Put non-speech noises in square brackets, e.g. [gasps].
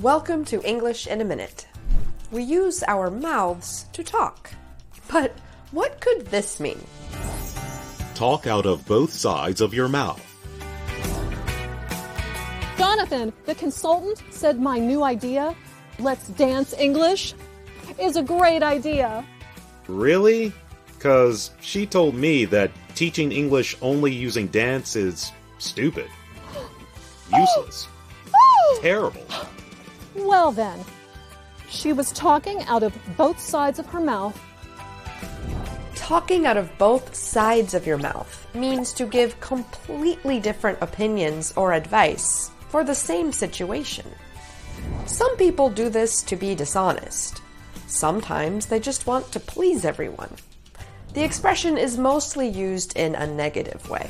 Welcome to English in a Minute. We use our mouths to talk. But what could this mean? Talk out of both sides of your mouth. Jonathan, the consultant, said my new idea, Let's Dance English, is a great idea. Really? Because she told me that teaching English only using dance is stupid, [gasps] useless, oh! terrible. Well, then, she was talking out of both sides of her mouth. Talking out of both sides of your mouth means to give completely different opinions or advice for the same situation. Some people do this to be dishonest. Sometimes they just want to please everyone. The expression is mostly used in a negative way.